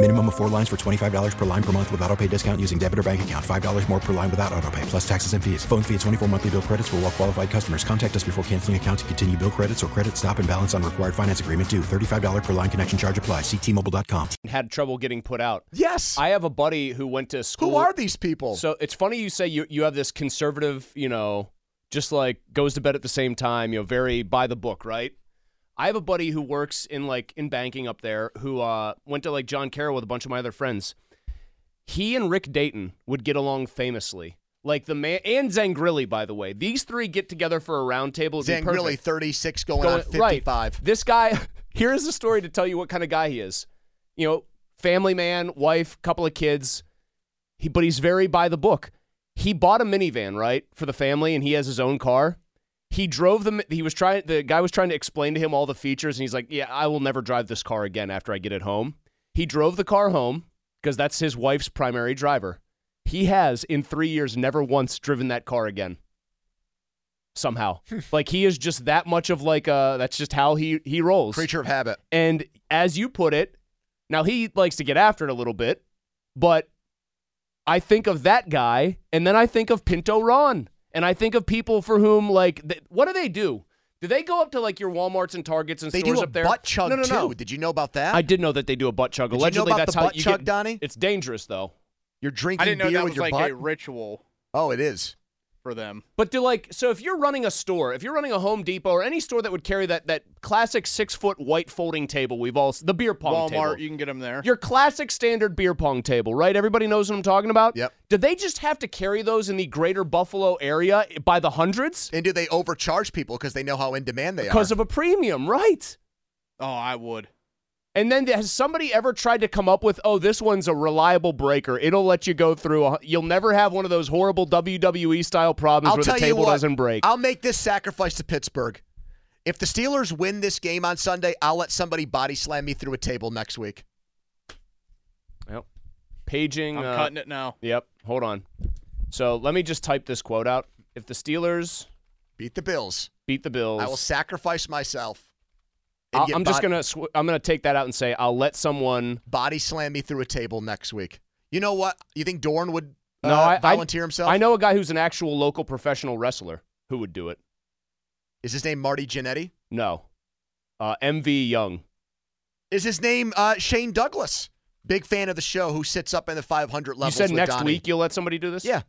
Minimum of four lines for $25 per line per month with auto pay discount using debit or bank account. $5 more per line without auto pay, plus taxes and fees. Phone fee at 24 monthly bill credits for all well qualified customers. Contact us before canceling account to continue bill credits or credit stop and balance on required finance agreement due. $35 per line connection charge apply. Ctmobile.com. Had trouble getting put out. Yes. I have a buddy who went to school. Who are these people? So it's funny you say you you have this conservative, you know, just like goes to bed at the same time, you know, very by the book, right? I have a buddy who works in like in banking up there who uh, went to like John Carroll with a bunch of my other friends. He and Rick Dayton would get along famously. Like the man and Zangrilli, by the way. These three get together for a round table. It'd Zangrilli, 36 going, Going- on 55. Right. This guy, here's a story to tell you what kind of guy he is. You know, family man, wife, couple of kids. He, but he's very by the book. He bought a minivan, right, for the family, and he has his own car. He drove them. He was trying. The guy was trying to explain to him all the features, and he's like, "Yeah, I will never drive this car again after I get it home." He drove the car home because that's his wife's primary driver. He has, in three years, never once driven that car again. Somehow, like he is just that much of like uh that's just how he he rolls. Creature of habit. And as you put it, now he likes to get after it a little bit, but I think of that guy, and then I think of Pinto Ron, and I think of people for whom like th- what do they do? Do they go up to like your WalMarts and Targets and They stores do a up there? butt chug no, no, no. too. Did you know about that? I did know that they do a butt chug. Did you know Allegedly, about that's the how butt you chug, get. Donnie? It's dangerous though. You're drinking I didn't know beer that with was your like butt. a ritual oh, it is. For them. But do like so if you're running a store, if you're running a Home Depot or any store that would carry that that classic six foot white folding table, we've all the beer pong Walmart, table. you can get them there. Your classic standard beer pong table, right? Everybody knows what I'm talking about? Yep. Do they just have to carry those in the greater Buffalo area by the hundreds? And do they overcharge people because they know how in demand they Because are? Because of a premium, right? oh, I would. And then has somebody ever tried to come up with, oh, this one's a reliable breaker. It'll let you go through. A, you'll never have one of those horrible WWE style problems I'll where the table what, doesn't break. I'll make this sacrifice to Pittsburgh. If the Steelers win this game on Sunday, I'll let somebody body slam me through a table next week. Yep. Paging. I'm uh, cutting it now. Yep. Hold on. So let me just type this quote out. If the Steelers Beat the Bills. beat the Bills, I will sacrifice myself. And I'll, get I'm just gonna sw- I'm gonna take that out and say I'll let someone. body slam me through a table next week. You know what? You think Dorn would uh, No, I, I- volunteer himself? I know a guy who's an actual local professional wrestler who would do it. Is his name Marty Jannetty? No, uh, MV Young. Is his name uh, Shane Douglas? Big fan of the show who sits up in the 500 You said with next Donnie. week you'll let somebody do this? Yeah.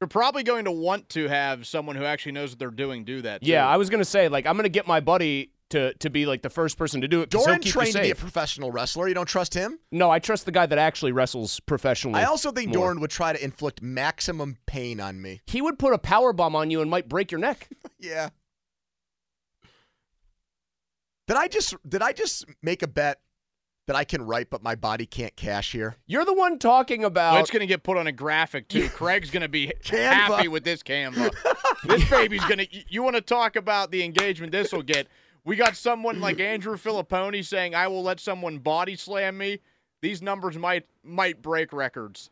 You're probably going to want to have someone who actually knows what they're doing do that. Yeah. I was gonna say like I'm gonna get my buddy to to be like the first person to do it. 'cause he'll Doran keep you trained to be a professional wrestler. You don't trust him? No, I trust the guy that actually wrestles professionally. I also think more. Doran would try to inflict maximum pain on me. He would put a power bomb on you and might break your neck. Yeah. Did I just did I just make a bet that I can write but my body can't cash here? You're the one talking about. Well, it's going to get put on a graphic too. Craig's going to be Canva. happy with this Canva. this baby's going to. You want to talk about the engagement this will get? We got someone like Andrew Fillipponi saying, "I will let someone body slam me." These numbers might might break records.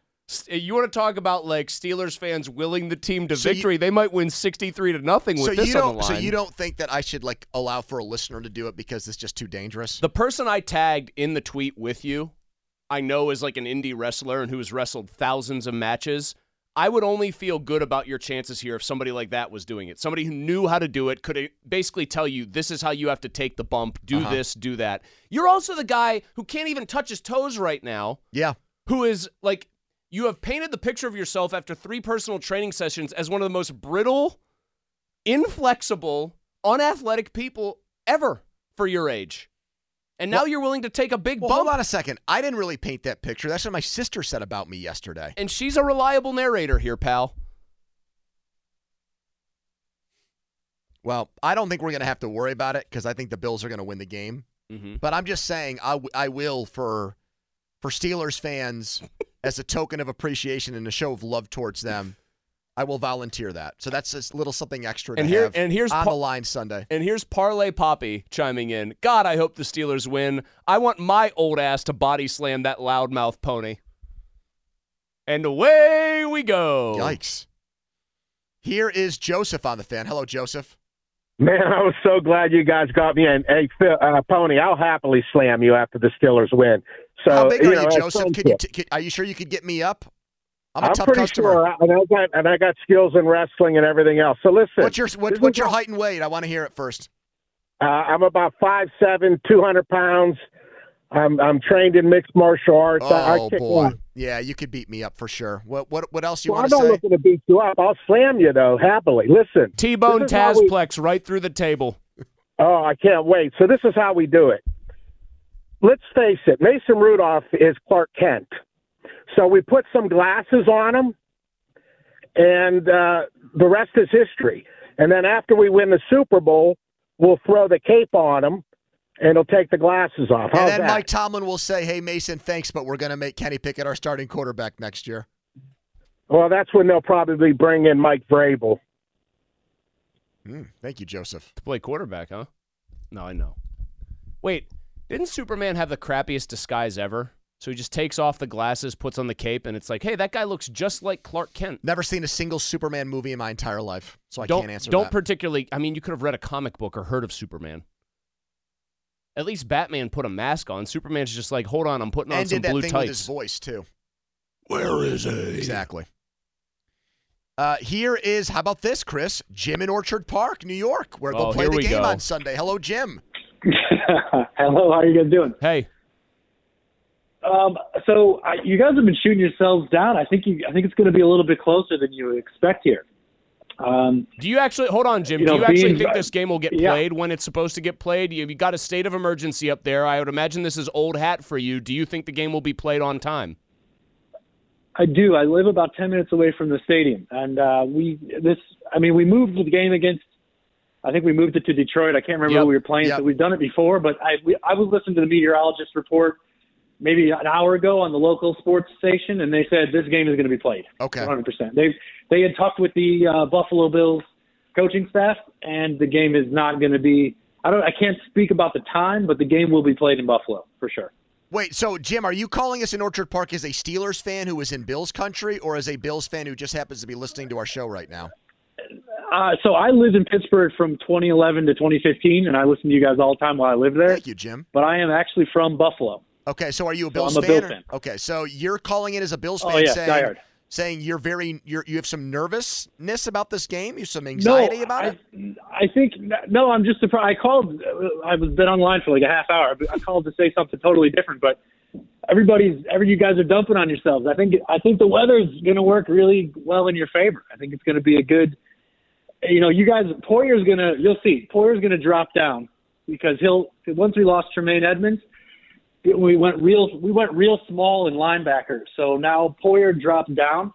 Eh, you want to talk about like Steelers fans willing the team to So you- victory? they might win 63 to nothing with So this you don't the so you don't think that I should like allow for a listener to do it because it's just too dangerous? the person I tagged in the tweet with you, I know is like an indie wrestler and who has wrestled thousands of matches. I would only feel good about your chances here if somebody like that was doing it. Somebody who knew how to do it could basically tell you this is how you have to take the bump, do Uh-huh. this, do that. You're also the guy who can't even touch his toes right now. yeah. who is like you have painted the picture of yourself after three personal training sessions as one of the most brittle inflexible, unathletic people ever for your age. And now Well- you're willing to take a big Well, bump. hold on a second. I didn't really paint that picture. That's what my sister said about me yesterday. And she's a reliable narrator here, pal. Well, I don't think we're going to have to worry about it because I think the Bills are going to win the game. Mm-hmm. But I'm just saying, I, w- I will for for Steelers fans as a token of appreciation and a show of love towards them. I will volunteer that. So that's a little something extra to And here- have and here's on pa- the line Sunday. And here's Parlay Poppy chiming in. God, I hope the Steelers win. I want my old ass to body slam that loudmouth Poni. And away we go. Yikes! Here is Joseph on the fan. Hello, Joseph. Man, I was so glad you guys got me in. Hey, Phil, uh, Poni, I'll happily slam you after the Steelers win. So, How big are you, you, know, as Joseph? Could you t- could, are you sure you could get me up? I'm a I'm tough pretty customer. sure, and I got and I got skills in wrestling and everything else. So listen, What's your what, what's your height and weight? I want to hear it first. Uh, I'm about five seven, two hundred pounds. I'm I'm trained in mixed martial arts. I, I Oh kick boy, ass. yeah, you could beat me up for sure. What what what else you Well, want to say? I'm not looking to beat you up. I'll slam you though happily. Listen, T-bone this is how we- Tazplex right through the table. Oh, I can't wait. So this is how we do it. Let's face it, Mason Rudolph is Clark Kent. So we put some glasses on him, and uh, the rest is history. And then after we win the Super Bowl, we'll throw the cape on him, and he'll take the glasses off. and then that? Mike Tomlin will say, "Hey Mason, thanks, but we're going to make Kenny Pickett our starting quarterback next year." well, that's when they'll probably bring in Mike Vrabel. Hmm, thank you, Joseph. To play quarterback, huh? No, I know. Wait, didn't Superman have the crappiest disguise ever? So he just takes off the glasses, puts on the cape, and it's like, hey, that guy looks just like Clark Kent. Never seen a single Superman movie in my entire life, so I don't can't answer that. don't that. particularly. I mean, you could have read a comic book or heard of Superman. At least Batman put a mask on. Superman's just like, hold on, I'm putting on and some did that blue thing with his tights. voice too. Where is he? Exactly. Uh, here is how about this, Chris? Jim in Orchard Park, New York, where they'll Oh, play the game go. on Sunday. Hello, Jim. Hello, how are you guys doing? Hey, Um, so I, you guys have been shooting yourselves down. I think you, I think it's going to be a little bit closer than you expect here. Um, do you actually hold on, Jim? You do know, you actually being- think this game will get Yeah. played when it's supposed to get played? You, have got a state of emergency up there. I would imagine this is old hat for you. Do you think the game will be played on time? I do. I live about ten minutes away from the stadium, and uh, we this. I mean, we moved the game against. I think we moved it to Detroit. I can't remember Yep. who we were playing. Yep. So we've done it before, but I we, I was listening to the meteorologist report maybe an hour ago on the local sports station, and they said this game is going to be played. Okay. 100%. They they had talked with the uh, Buffalo Bills coaching staff, and the game is not going to be. I don't. I can't speak about the time, but the game will be played in Buffalo for sure. Wait, so Jim, are you calling us in Orchard Park as a Steelers fan who is in Bills country, or as a Bills fan who just happens to be listening to our show right now? Uh, so I lived in Pittsburgh from 2011 to 2015, and I listened to you guys all the time while I lived there. Thank you, Jim. But I am actually from Buffalo. Okay, so are you a So Bills I'm a fan? Bills or- fan. Okay, so you're calling it as a Bills Oh, fan, yeah, saying diehard. saying you're very you're, you have some nervousness about this game, you have some anxiety no, about I, it. I think no. I'm just surprised. I called. I was been online for like a half hour. I called to say something totally different, but everybody's every you guys are dumping on yourselves. I think I think the weather's going to work really well in your favor. I think it's going to be a good. You know, you guys. Poyer's going to. You'll see. Poyer's going to drop down because he'll once we lost Tremaine Edmunds. We went real. We went real small in linebacker. So now Poyer dropped down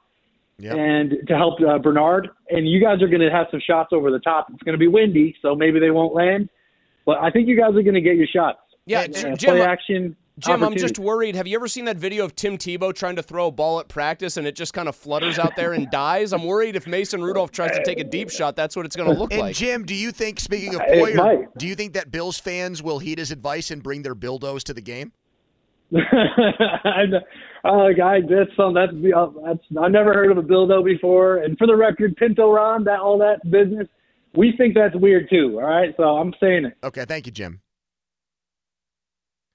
Yep. and to help uh, Bernard. And you guys are going to have some shots over the top. It's going to be windy, so maybe they won't land. But I think you guys are going to get your shots. Yeah, And, J- uh, Jim, play action. Jim, I'm just worried. Have you ever seen that video of Tim Tebow trying to throw a ball at practice and it just kind of flutters out there and dies? I'm worried if Mason Rudolph tries to take a deep shot, that's what it's going to look And like. Jim, do you think speaking of It Poyer, do you think that Bills fans will heed his advice and bring their dildos to the game? And, uh, guy, that's some that's uh, that's I've never heard of a dildo before. And for the record, Pinto Ron, that all that business, we think that's weird too. All right, so I'm saying it. Okay, thank you, Jim.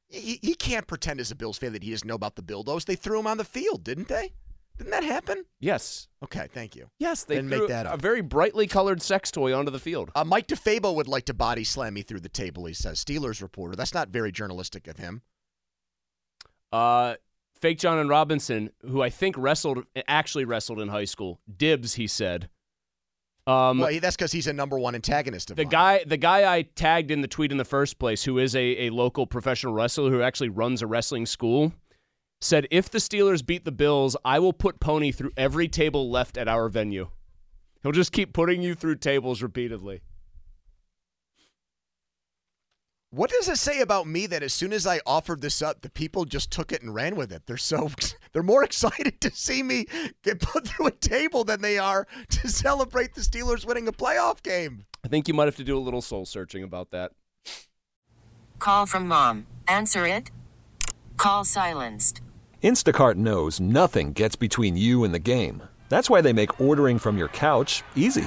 He, he can't pretend as a Bills fan that he doesn't know about the dildos. They threw him on the field, didn't they? Didn't that happen? Yes. Okay, thank you. Yes, they Didn't threw make that a very brightly colored sex toy onto the field. Uh, Mike DeFabo would like to body slam me through the table, he says. Steelers reporter. That's not very journalistic of him. Uh, Fake John and Robinson, who I think wrestled, actually wrestled in high school. Dibs, he said. Um, well, that's because he's a number one antagonist of the mine. guy, the guy I tagged in the tweet in the first place, who is a, a local professional wrestler who actually runs a wrestling school, said if the Steelers beat the Bills, I will put Poni through every table left at our venue. He'll just keep putting you through tables repeatedly. What does it say about me that as soon as I offered this up, the people just took it and ran with it? They're so they're more excited to see me get put through a table than they are to celebrate the Steelers winning a playoff game. I think you might have to do a little soul searching about that. Call from mom. Answer it. Call silenced. Instacart knows nothing gets between you and the game. That's why they make ordering from your couch easy.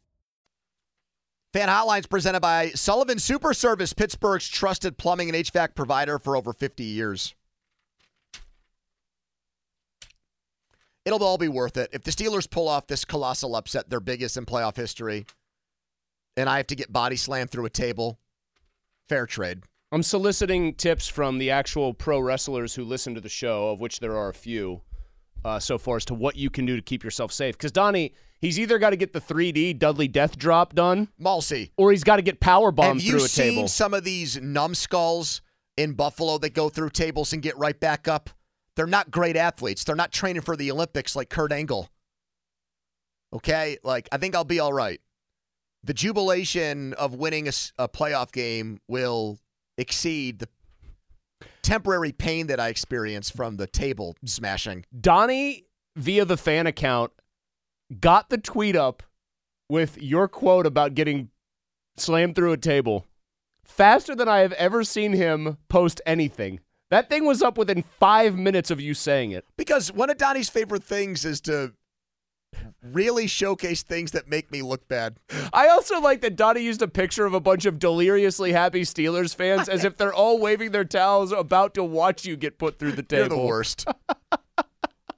Fan Hotlines presented by Sullivan Super Service, Pittsburgh's trusted plumbing and HVAC provider for over 50 years. It'll all be worth it. If the Steelers pull off this colossal upset, their biggest in playoff history, and I have to get body slammed through a table, fair trade. I'm soliciting tips from the actual pro wrestlers who listen to the show, of which there are a few uh, so far, as to what you can do to keep yourself safe. Because Donnie, he's either got to get the 3D Dudley Death Drop done, Malsey, or he's got to get power bombed Have you through a seen some of these numbskulls in Buffalo that go through tables and get right back up? They're not great athletes. They're not training for the Olympics like Kurt Angle. Okay, like I think I'll be all right. The jubilation of winning a playoff game will exceed the temporary pain that I experienced from the table smashing. Donnie, via the fan account, got the tweet up with your quote about getting slammed through a table faster than I have ever seen him post anything. That thing was up within five minutes of you saying it. Because one of Donnie's favorite things is to really showcase things that make me look bad. I also like that Donnie used a picture of a bunch of deliriously happy Steelers fans as if they're all waving their towels about to watch you get put through the table. You're the worst.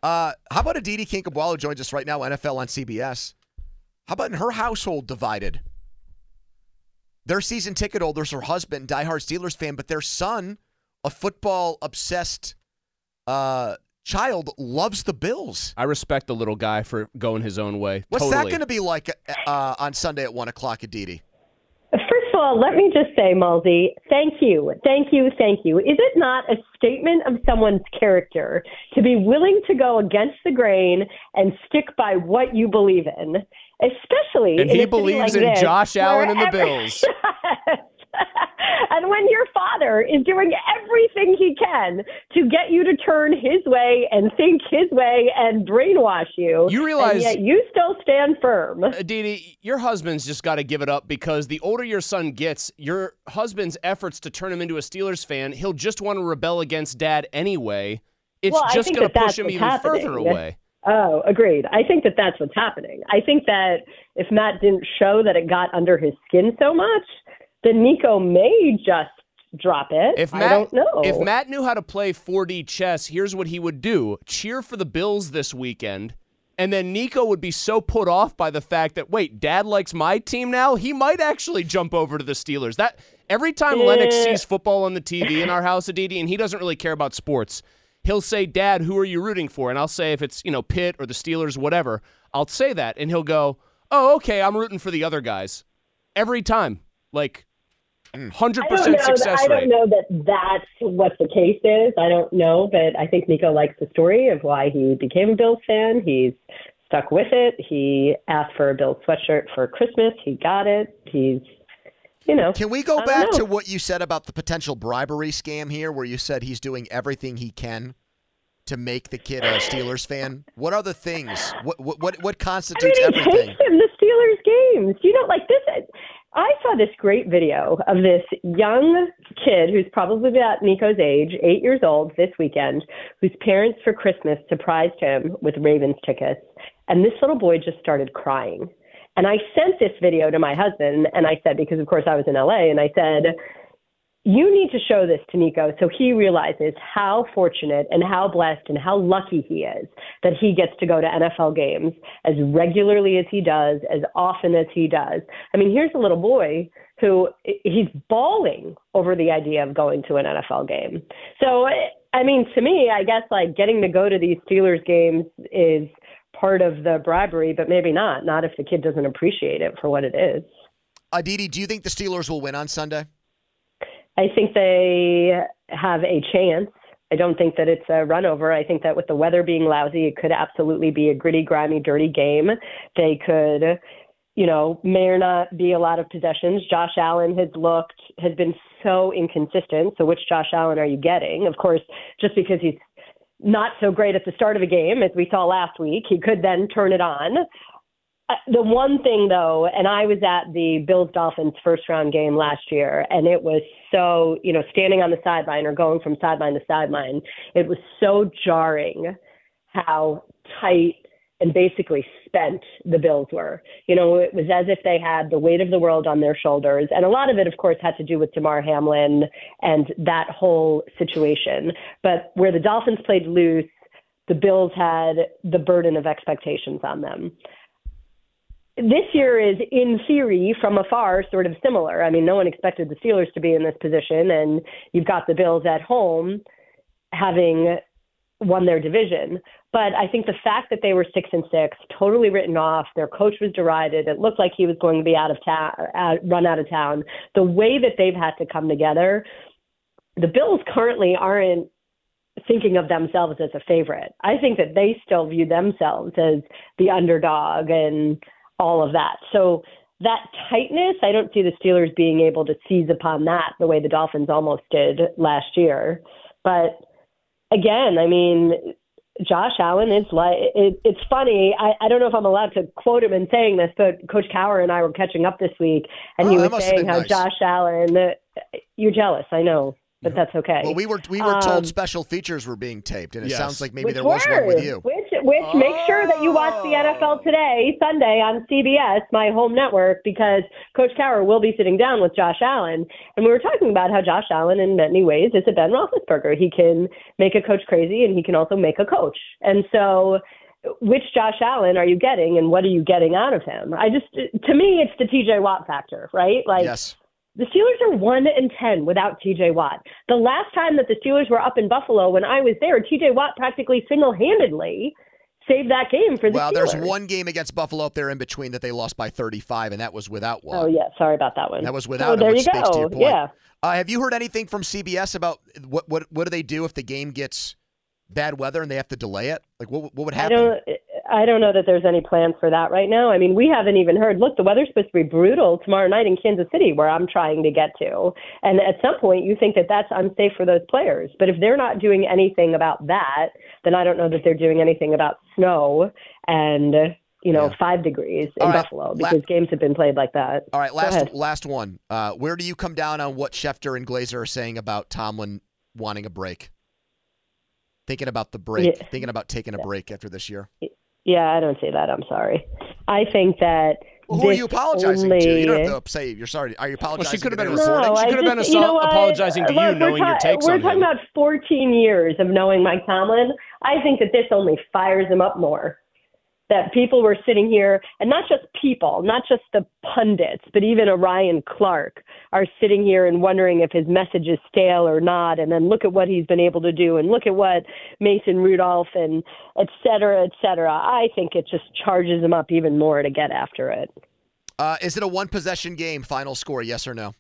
uh, how about Aditi Kinkhabwala joins us right now, NFL on CBS? How about in her household divided? Their season ticket holders, her husband, diehard Steelers fan, but their son, a football obsessed uh, child, loves the Bills. I respect the little guy for going his own way. What's that going to be like uh, on Sunday at 1 o'clock, Aditi? First of all, let me just say, Mulsey, thank you, thank you, thank you. Is it not a statement of someone's character to be willing to go against the grain and stick by what you believe in, especially And he believes like in this, Josh Allen and the Bills. and when your father is doing everything he can to get you to turn his way and think his way and brainwash you, You realize- and yet you still stand firm. Uh, Aditi, your husband's just got to give it up because the older your son gets, your husband's efforts to turn him into a Steelers fan, he'll just want to rebel against dad anyway. It's well, just going to that push him even happening. further away. Oh, agreed. I think that that's what's happening. I think that if Matt didn't show that it got under his skin so much, then Nico may just drop it. If I Matt, don't know. If Matt knew how to play 4D chess, here's what he would do: cheer for the Bills this weekend, and then Nico would be so put off by the fact that wait, Dad likes my team now. He might actually jump over to the Steelers. That every time Lennox sees football on the TV in our house, Aditi, and he doesn't really care about sports. he'll say, "Dad, who are you rooting for?" And I'll say if it's you know Pitt or the Steelers, whatever. I'll say that, and he'll go, "Oh, okay, I'm rooting for the other guys." Every time, like Mm. hundred I don't percent know. success I don't know that that's what the case is. I don't know, but I think Nico likes the story of why he became a Bills fan. He's stuck with it. He asked for a Bills sweatshirt for Christmas. He got it. He's, you know. Can we go I back to what you said about the potential bribery scam here, where you said he's doing everything he can to make the kid a Steelers fan? What are the things? What what what, what I mean, constitutes he everything? takes him to Steelers games. You know, like this. I saw this great video of this young kid who's probably about Nico's age, eight years old, this weekend, whose parents for Christmas surprised him with Ravens tickets. And this little boy just started crying. And I sent this video to my husband, and I said, because of course I was in LA, and I said, you need to show this to Nico so he realizes how fortunate and how blessed and how lucky he is that he gets to go to NFL games as regularly as he does, as often as he does. I mean, here's a little boy who he's bawling over the idea of going to an NFL game. So, I mean, to me, I guess like getting to go to these Steelers games is part of the bribery, but maybe not. Not if the kid doesn't appreciate it for what it is. Aditi, do you think the Steelers will win on Sunday? I think they have a chance. I don't think that it's a run over. I think that with the weather being lousy, it could absolutely be a gritty, grimy, dirty game. They could, you know, may or not be a lot of possessions. Josh Allen has looked, has been so inconsistent. So which Josh Allen are you getting? Of course, just because he's not so great at the start of a game, as we saw last week, he could then turn it on. Uh, the one thing though, and I was at the Bills Dolphins first round game last year, and it was so, you know, standing on the sideline or going from sideline to sideline, it was so jarring how tight and basically spent the Bills were. You know, it was as if they had the weight of the world on their shoulders. And a lot of it, of course, had to do with Damar Hamlin and that whole situation. But where the Dolphins played loose, the Bills had the burden of expectations on them this year is, in theory, from afar, sort of similar. I mean, no one expected the Steelers to be in this position, and you've got the Bills at home having won their division. But I think the fact that they were six and six, totally written off, their coach was derided. It looked like he was going to be out of town, out, run out of town. The way that they've had to come together, the Bills currently aren't thinking of themselves as a favorite. I think that they still view themselves as the underdog and all of that. So that tightness, I don't see the Steelers being able to seize upon that the way the Dolphins almost did last year. But again, I mean, Josh Allen is like it, it's funny. I, I don't know if I'm allowed to quote him in saying this, but Coach Cowher and I were catching up this week, and Oh, he was saying how nice. Josh Allen. You're jealous, I know, but that's okay. Well, we were we were Um, told special features were being taped, and it Yes. sounds like maybe which there was one with you. Which, which make sure that you watch the NFL oh. today, Sunday on CBS, my home network, because Coach Cowher will be sitting down with Josh Allen, and we were talking about how Josh Allen, in many ways, is a Ben Roethlisberger. He can make a coach crazy, and he can also make a coach. And so, which Josh Allen are you getting, and what are you getting out of him? I just, to me, it's the T.J. Watt factor, right? Like. yes. The Steelers are one and ten without TJ Watt. The last time that the Steelers were up in Buffalo when I was there, TJ Watt practically single handedly saved that game for the Well, Steelers. there's one game against Buffalo up there in between that they lost by 35, and that was without one. Oh yeah, sorry about that one. That was So without him, there which you go. Yeah. Uh, have you heard anything from CBS about what what what do they do if the game gets bad weather and they have to delay it? Like what what would I happen? don't. I don't know that there's any plans for that right now. I mean, we haven't even heard. Look, the weather's supposed to be brutal tomorrow night in Kansas City, where I'm trying to get to. And at some point, you think that that's unsafe for those players. But if they're not doing anything about that, then I don't know that they're doing anything about snow and you know five degrees in right. Buffalo La- because games have been played like that. All right, last last one. Uh, where do you come down on what Schefter and Glazer are saying about Tomlin wanting a break? Thinking about the break, Yeah. thinking about taking a break after this year. Yeah, I don't see that. I'm sorry. I think that. Well, who are you apologizing only... to? You don't have to say you're sorry. Are you apologizing? Well, she could have been the a- recording? she I could have been just- a- you know what? apologizing to you, Look, we're knowing your takes We're on talking him. about 14 years of knowing Mike Tomlin. I think that this only fires him up more. That people were sitting here, and not just people, not just the pundits, but even Ryan Clark are sitting here and wondering if his message is stale or not. And then look at what he's been able to do, and look at what Mason Rudolph and et cetera, et cetera. I think it just charges him up even more to get after it. Uh, is it a one possession game? Final score? Yes or no?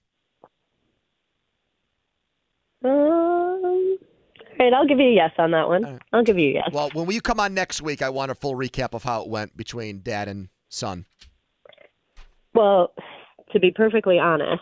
All right, I'll give you a yes on that one. I'll give you a yes. Well, when you come on next week, I want a full recap of how it went between dad and son. Well, to be perfectly honest,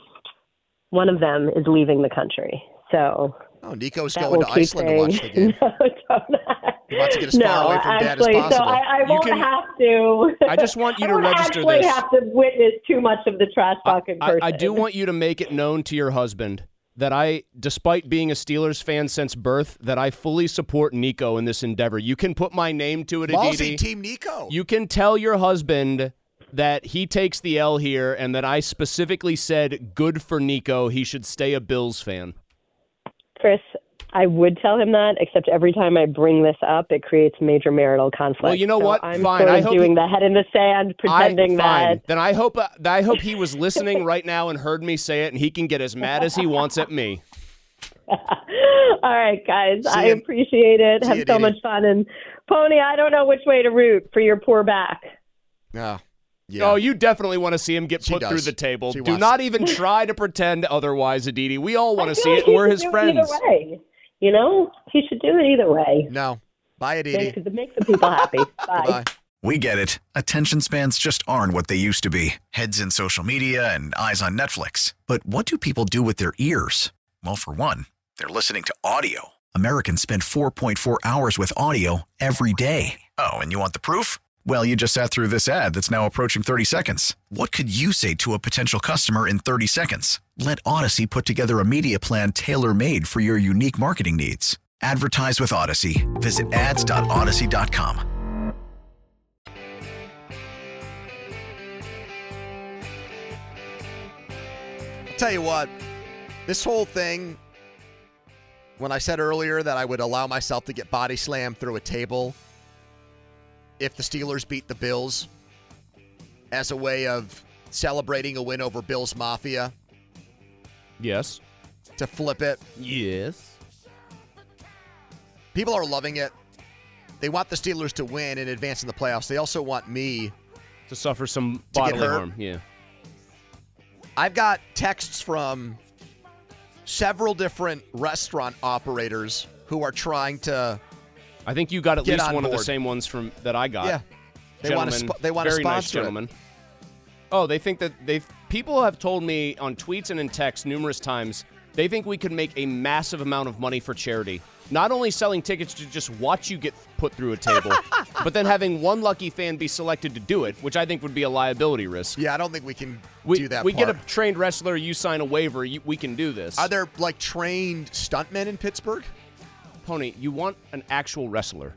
one of them is leaving the country. So Oh, Nico's going to keep Iceland to watch the saying- game. No, don't. He wants to get as no, far away from dad as actually, possible. So I, I won't can- have to. I just want you I to won't register actually this. have to witness too much of the trash talk in I. I do want you to make it known to your husband that I, despite being a Steelers fan since birth, that I fully support Nico in this endeavor. You can put my name to it, Ballsy, Aditi. Team Nico. You can tell your husband that he takes the L here and that I specifically said good for Nico. He should stay a Bills fan. Chris, I would tell him that, except every time I bring this up, it creates major marital conflict. Well, you know So what? I'm Fine. sort I of hope doing he- the head in the sand, pretending I, fine. that. Then I hope uh, I hope he was listening right now and heard me say it, and he can get as mad as he wants at me. All right, guys. See I ya. appreciate it. See Have ya, so Dee Dee. much fun. And Poni, I don't know which way to root for your poor back. Yeah. Oh, you definitely want to see him get She put does. through the table. She Do wants- not even try to pretend otherwise, Aditi. We all want to see like it, we're his friends. Either way, you know, he should do it either way. No. Bye, Aditi. Because it makes the people happy. Bye. We get it. Attention spans just aren't what they used to be heads in social media and eyes on Netflix. But what do people do with their ears? Well, for one, they're listening to audio. Americans spend 4.4 hours with audio every day. Oh, and you want the proof? Well, you just sat through this ad that's now approaching 30 seconds. What could you say to a potential customer in 30 seconds? Let Audacy put together a media plan tailor made for your unique marketing needs. Advertise with Audacy. Visit ads.audacy.com. I'll tell you what, this whole thing, when I said earlier that I would allow myself to get body slammed through a table if the Steelers beat the Bills as a way of celebrating a win over Bills Mafia, Yes. to flip it. Yes. People are loving it. They want the Steelers to win and advance in the playoffs. They also want me To suffer some To bodily harm. Yeah. I've got texts from several different restaurant operators who are trying to. I think you got at least on one of the same ones from that I got. Yeah. They wanna Gentlemen, spo- they very nice sponsor it. Oh, they think that they've people have told me on tweets and in text numerous times they think we could make a massive amount of money for charity. Not only selling tickets to just watch you get put through a table, but then having one lucky fan be selected to do it, which I think would be a liability risk. Yeah, I don't think we can we, do that. We get a trained wrestler, you sign a waiver, you, we can do this. Are there like trained stuntmen in Pittsburgh? Poni, you want an actual wrestler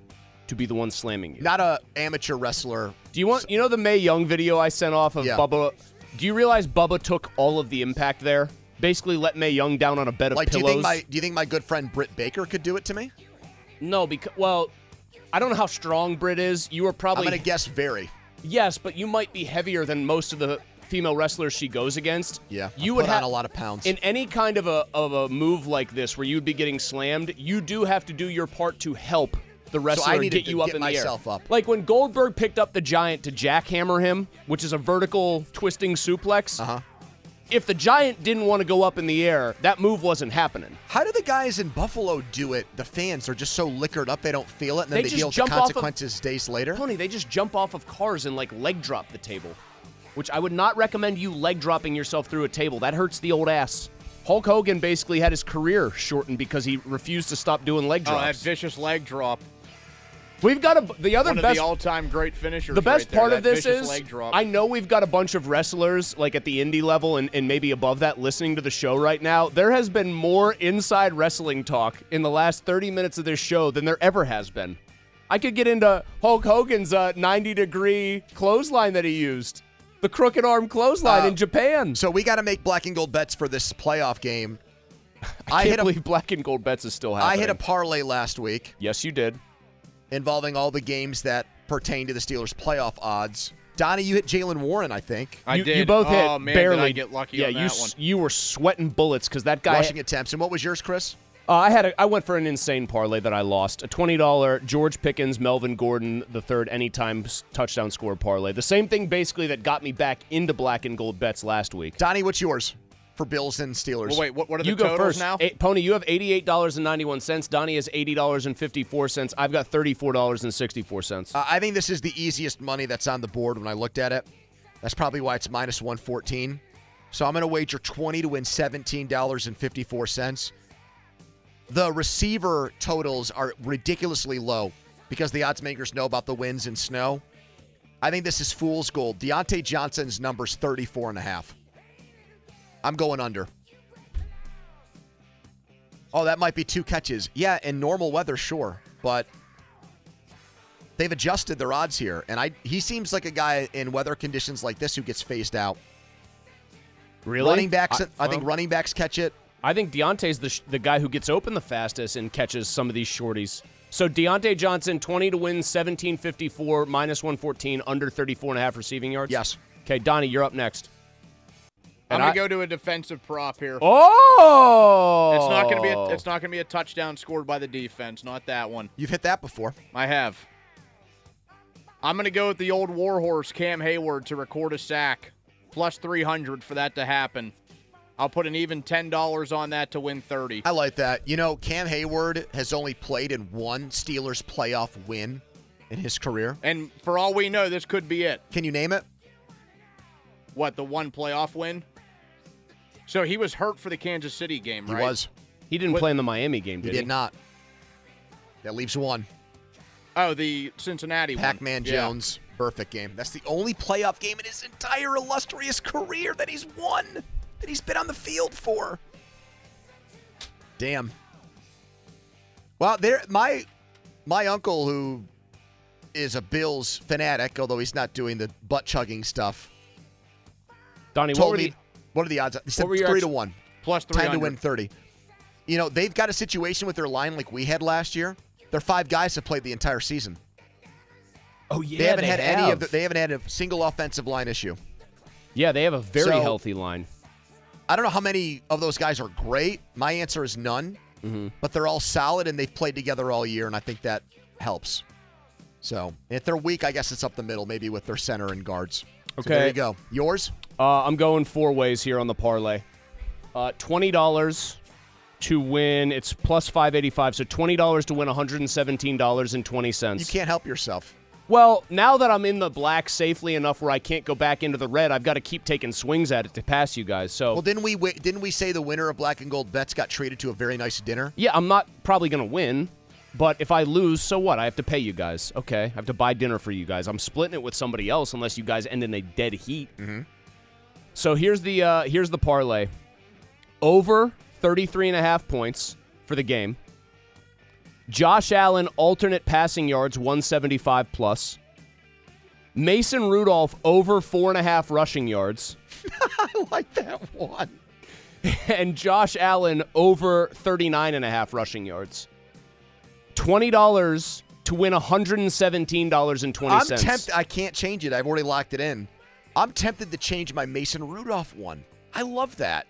to be the one slamming you. Not a amateur wrestler. Do you want you know the Mae Young video I sent off of Yeah. Bubba? Do you realize Bubba took all of the impact there? Basically let Mae Young down on a bed of Like, do you pillows. think my do you think my good friend Britt Baker could do it to me? no, because well, I don't know how strong Britt is. You are probably I'm gonna guess very. Yes, but you might be heavier than most of the female wrestlers she goes against. Yeah, you I would have a lot of pounds. in any kind of a of a move like this where you'd be getting slammed. You do have to do your part to help the wrestler needed get to you up get in the myself air. up. Like when Goldberg picked up the Giant to jackhammer him, which is a vertical twisting suplex. Uh huh. If the Giant didn't want to go up in the air, that move wasn't happening. How do the guys in Buffalo do it? The fans are just so liquored up they don't feel it, and then They they, just deal with the jump off of- consequences days later. Tony, they just jump off of cars and like leg drop the table, which I would not recommend you leg dropping yourself through a table. That hurts the old ass. Hulk Hogan basically had his career shortened because he refused to stop doing leg drops. Oh, that vicious leg drop. We've got a the other One best all-time great finishers. the best right there, part that of this is. I know we've got a bunch of wrestlers like at the indie level and, and maybe above that listening to the show right now. There has been more inside wrestling talk in the last 30 minutes of this show than there ever has been. I could get into Hulk Hogan's uh, 90 degree clothesline that he used. The crooked arm clothesline Uh, in Japan. So we got to make black and gold bets for this playoff game. I, hit can't a- believe black and gold bets is still happening. I hit a parlay last week Yes, you did. Involving all the games that pertain to the Steelers' playoff odds. Donnie, you hit Jaylen Warren, I think. I you, did. You both hit oh, man, barely. Did I get lucky yeah, on you that s- one. you were sweating bullets because that guy. Rushing attempts. And what was yours, Chris? Uh, I had a, I went for an insane parlay that I lost. A twenty dollar George Pickens, Melvin Gordon the third anytime touchdown score parlay. The same thing basically that got me back into black and gold bets last week. Donnie, what's yours for Bills and Steelers? Well, wait, what, what are the You go first. now? Eh, Pony, you have eighty-eight dollars and ninety-one cents. Donnie has eighty dollars and fifty-four cents. I've got thirty-four dollars and sixty-four cents. Uh, I think this is the easiest money that's on the board when I looked at it. That's probably why it's minus 114. So I'm going to wager 20 to win $17.54. The receiver totals are ridiculously low because the odds makers know about the winds and snow. I think this is fool's gold. Diontae Johnson's number's 34 and a half. I'm going under. Oh, that might be two catches. Yeah, in normal weather, sure, but they've adjusted their odds here, and I he seems like a guy in weather conditions like this who gets phased out. Really? Running backs, I, I- think well- running backs catch it. I think Diontae's the sh- the guy who gets open the fastest and catches some of these shorties. So Diontae Johnson, 20 to win, 1754, minus 114, under 34 and a half receiving yards. Yes. Okay, Donnie, you're up next. I'm gonna I- go to a defensive prop here. Oh! It's not gonna be. A, it's not gonna be a touchdown scored by the defense. Not that one. You've hit that before. I have. I'm gonna go with the old warhorse Cam Heyward to record a sack, plus 300 for that to happen. I'll put an even ten dollars on that to win 30. I like that. You know, Cam Heyward has only played in one Steelers playoff win in his career. And for all we know, this could be it. Can you name it? What the one playoff win? So he was hurt for the Kansas City game, right? He was. He didn't What- play in the Miami game, He did he? did not. That leaves one. Oh, the Cincinnati one. Pac-Man Yeah. Jones, perfect game. That's the only playoff game in his entire illustrious career that he's won, that he's been on the field for. Damn. Well, there, my my uncle who is a Bills fanatic, although he's not doing the butt chugging stuff. Donnie, what were me the what are the odds? He said three ex- to one, three. Ten to win thirty. You know they've got a situation with their line like we had last year. Their five guys have played the entire season. Oh yeah, they haven't had any of have. the, they haven't had a single offensive line issue. Yeah, they have a very So- healthy line. I don't know how many of those guys are great. My answer is none, Mm-hmm. but they're all solid and they've played together all year, and I think that helps. So if they're weak, I guess it's up the middle, maybe with their center and guards. So Okay. there you go. Yours? Uh, I'm going four ways here on the parlay. Uh, twenty dollars to win. It's plus five eighty five. So twenty dollars to win one hundred and seventeen dollars and twenty cents. You can't help yourself. Well, now that I'm in the black safely enough where I can't go back into the red, I've got to keep taking swings at it to pass you guys. So Well, didn't we didn't we say the winner of Black and Gold bets got treated to a very nice dinner? yeah, I'm not probably going to win, but if I lose, so what? I have to pay you guys. Okay, I have to buy dinner for you guys. I'm splitting it with somebody else unless you guys end in a dead heat. Mm-hmm. So here's the uh, here's the parlay. Over 33 and a half points for the game. Josh Allen alternate passing yards 175 plus. Mason Rudolph over four and a half rushing yards. I like that one. and Josh Allen over 39 and a half rushing yards. $20 to win $117.20. I'm tempted. I can't change it. I've already locked it in. I'm tempted to change my Mason Rudolph one. I love that.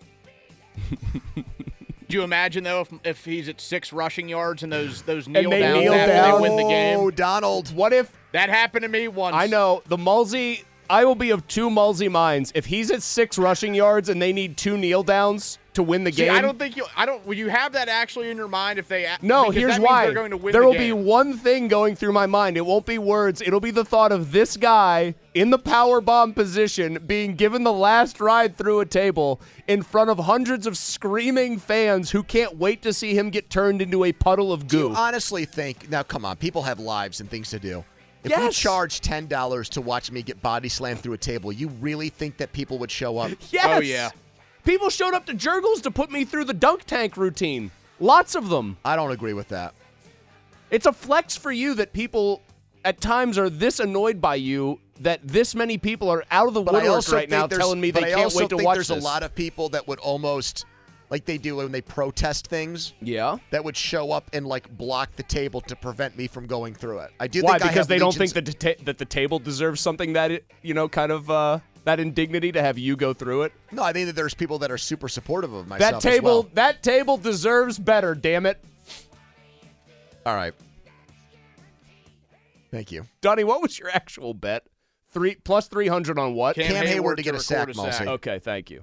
Do you imagine though if, if he's at six rushing yards and those those kneel they downs kneel after down? they win the game? Oh, Donald. What if That happened to me once. I know the Mulsey. I will be of two Mulsey minds. If he's at six rushing yards and they need two kneel downs to win the See, game, I don't think you. I don't. Will you have that actually in your mind if they? No, here's why. They're going to win there the will game. be one thing going through my mind. It won't be words. It'll be the thought of this guy in the power bomb position being given the last ride through a table in front of hundreds of screaming fans who can't wait to see him get turned into a puddle of Do goo. you honestly think? Now, come on. People have lives and things to do. If we charge ten dollars to watch me get body slammed through a table, you really think that people would show up? yes. Oh, yeah. People showed up to Jergel's to put me through the dunk tank routine. Lots of them. I don't agree with that. It's a flex for you that people at times are this annoyed by you that this many people are out of the But woodwork right think now there's- telling me they I can't wait to think watch there's this. a lot of people that would almost like they do when they protest things. Yeah. That would show up and like block the table to prevent me from going through it. I do Why? think I Because have they don't think that the that the table deserves something that it, you know, kind of uh, that indignity to have you go through it. No, I think that there's people that are super supportive of myself. That as table, well. that table deserves better. Damn it. All right. Thank you. Donnie, what was your actual bet? Three plus three hundred on what? Cam Cam Heyward Heyward to to get a sack, record a sack. Okay, thank you.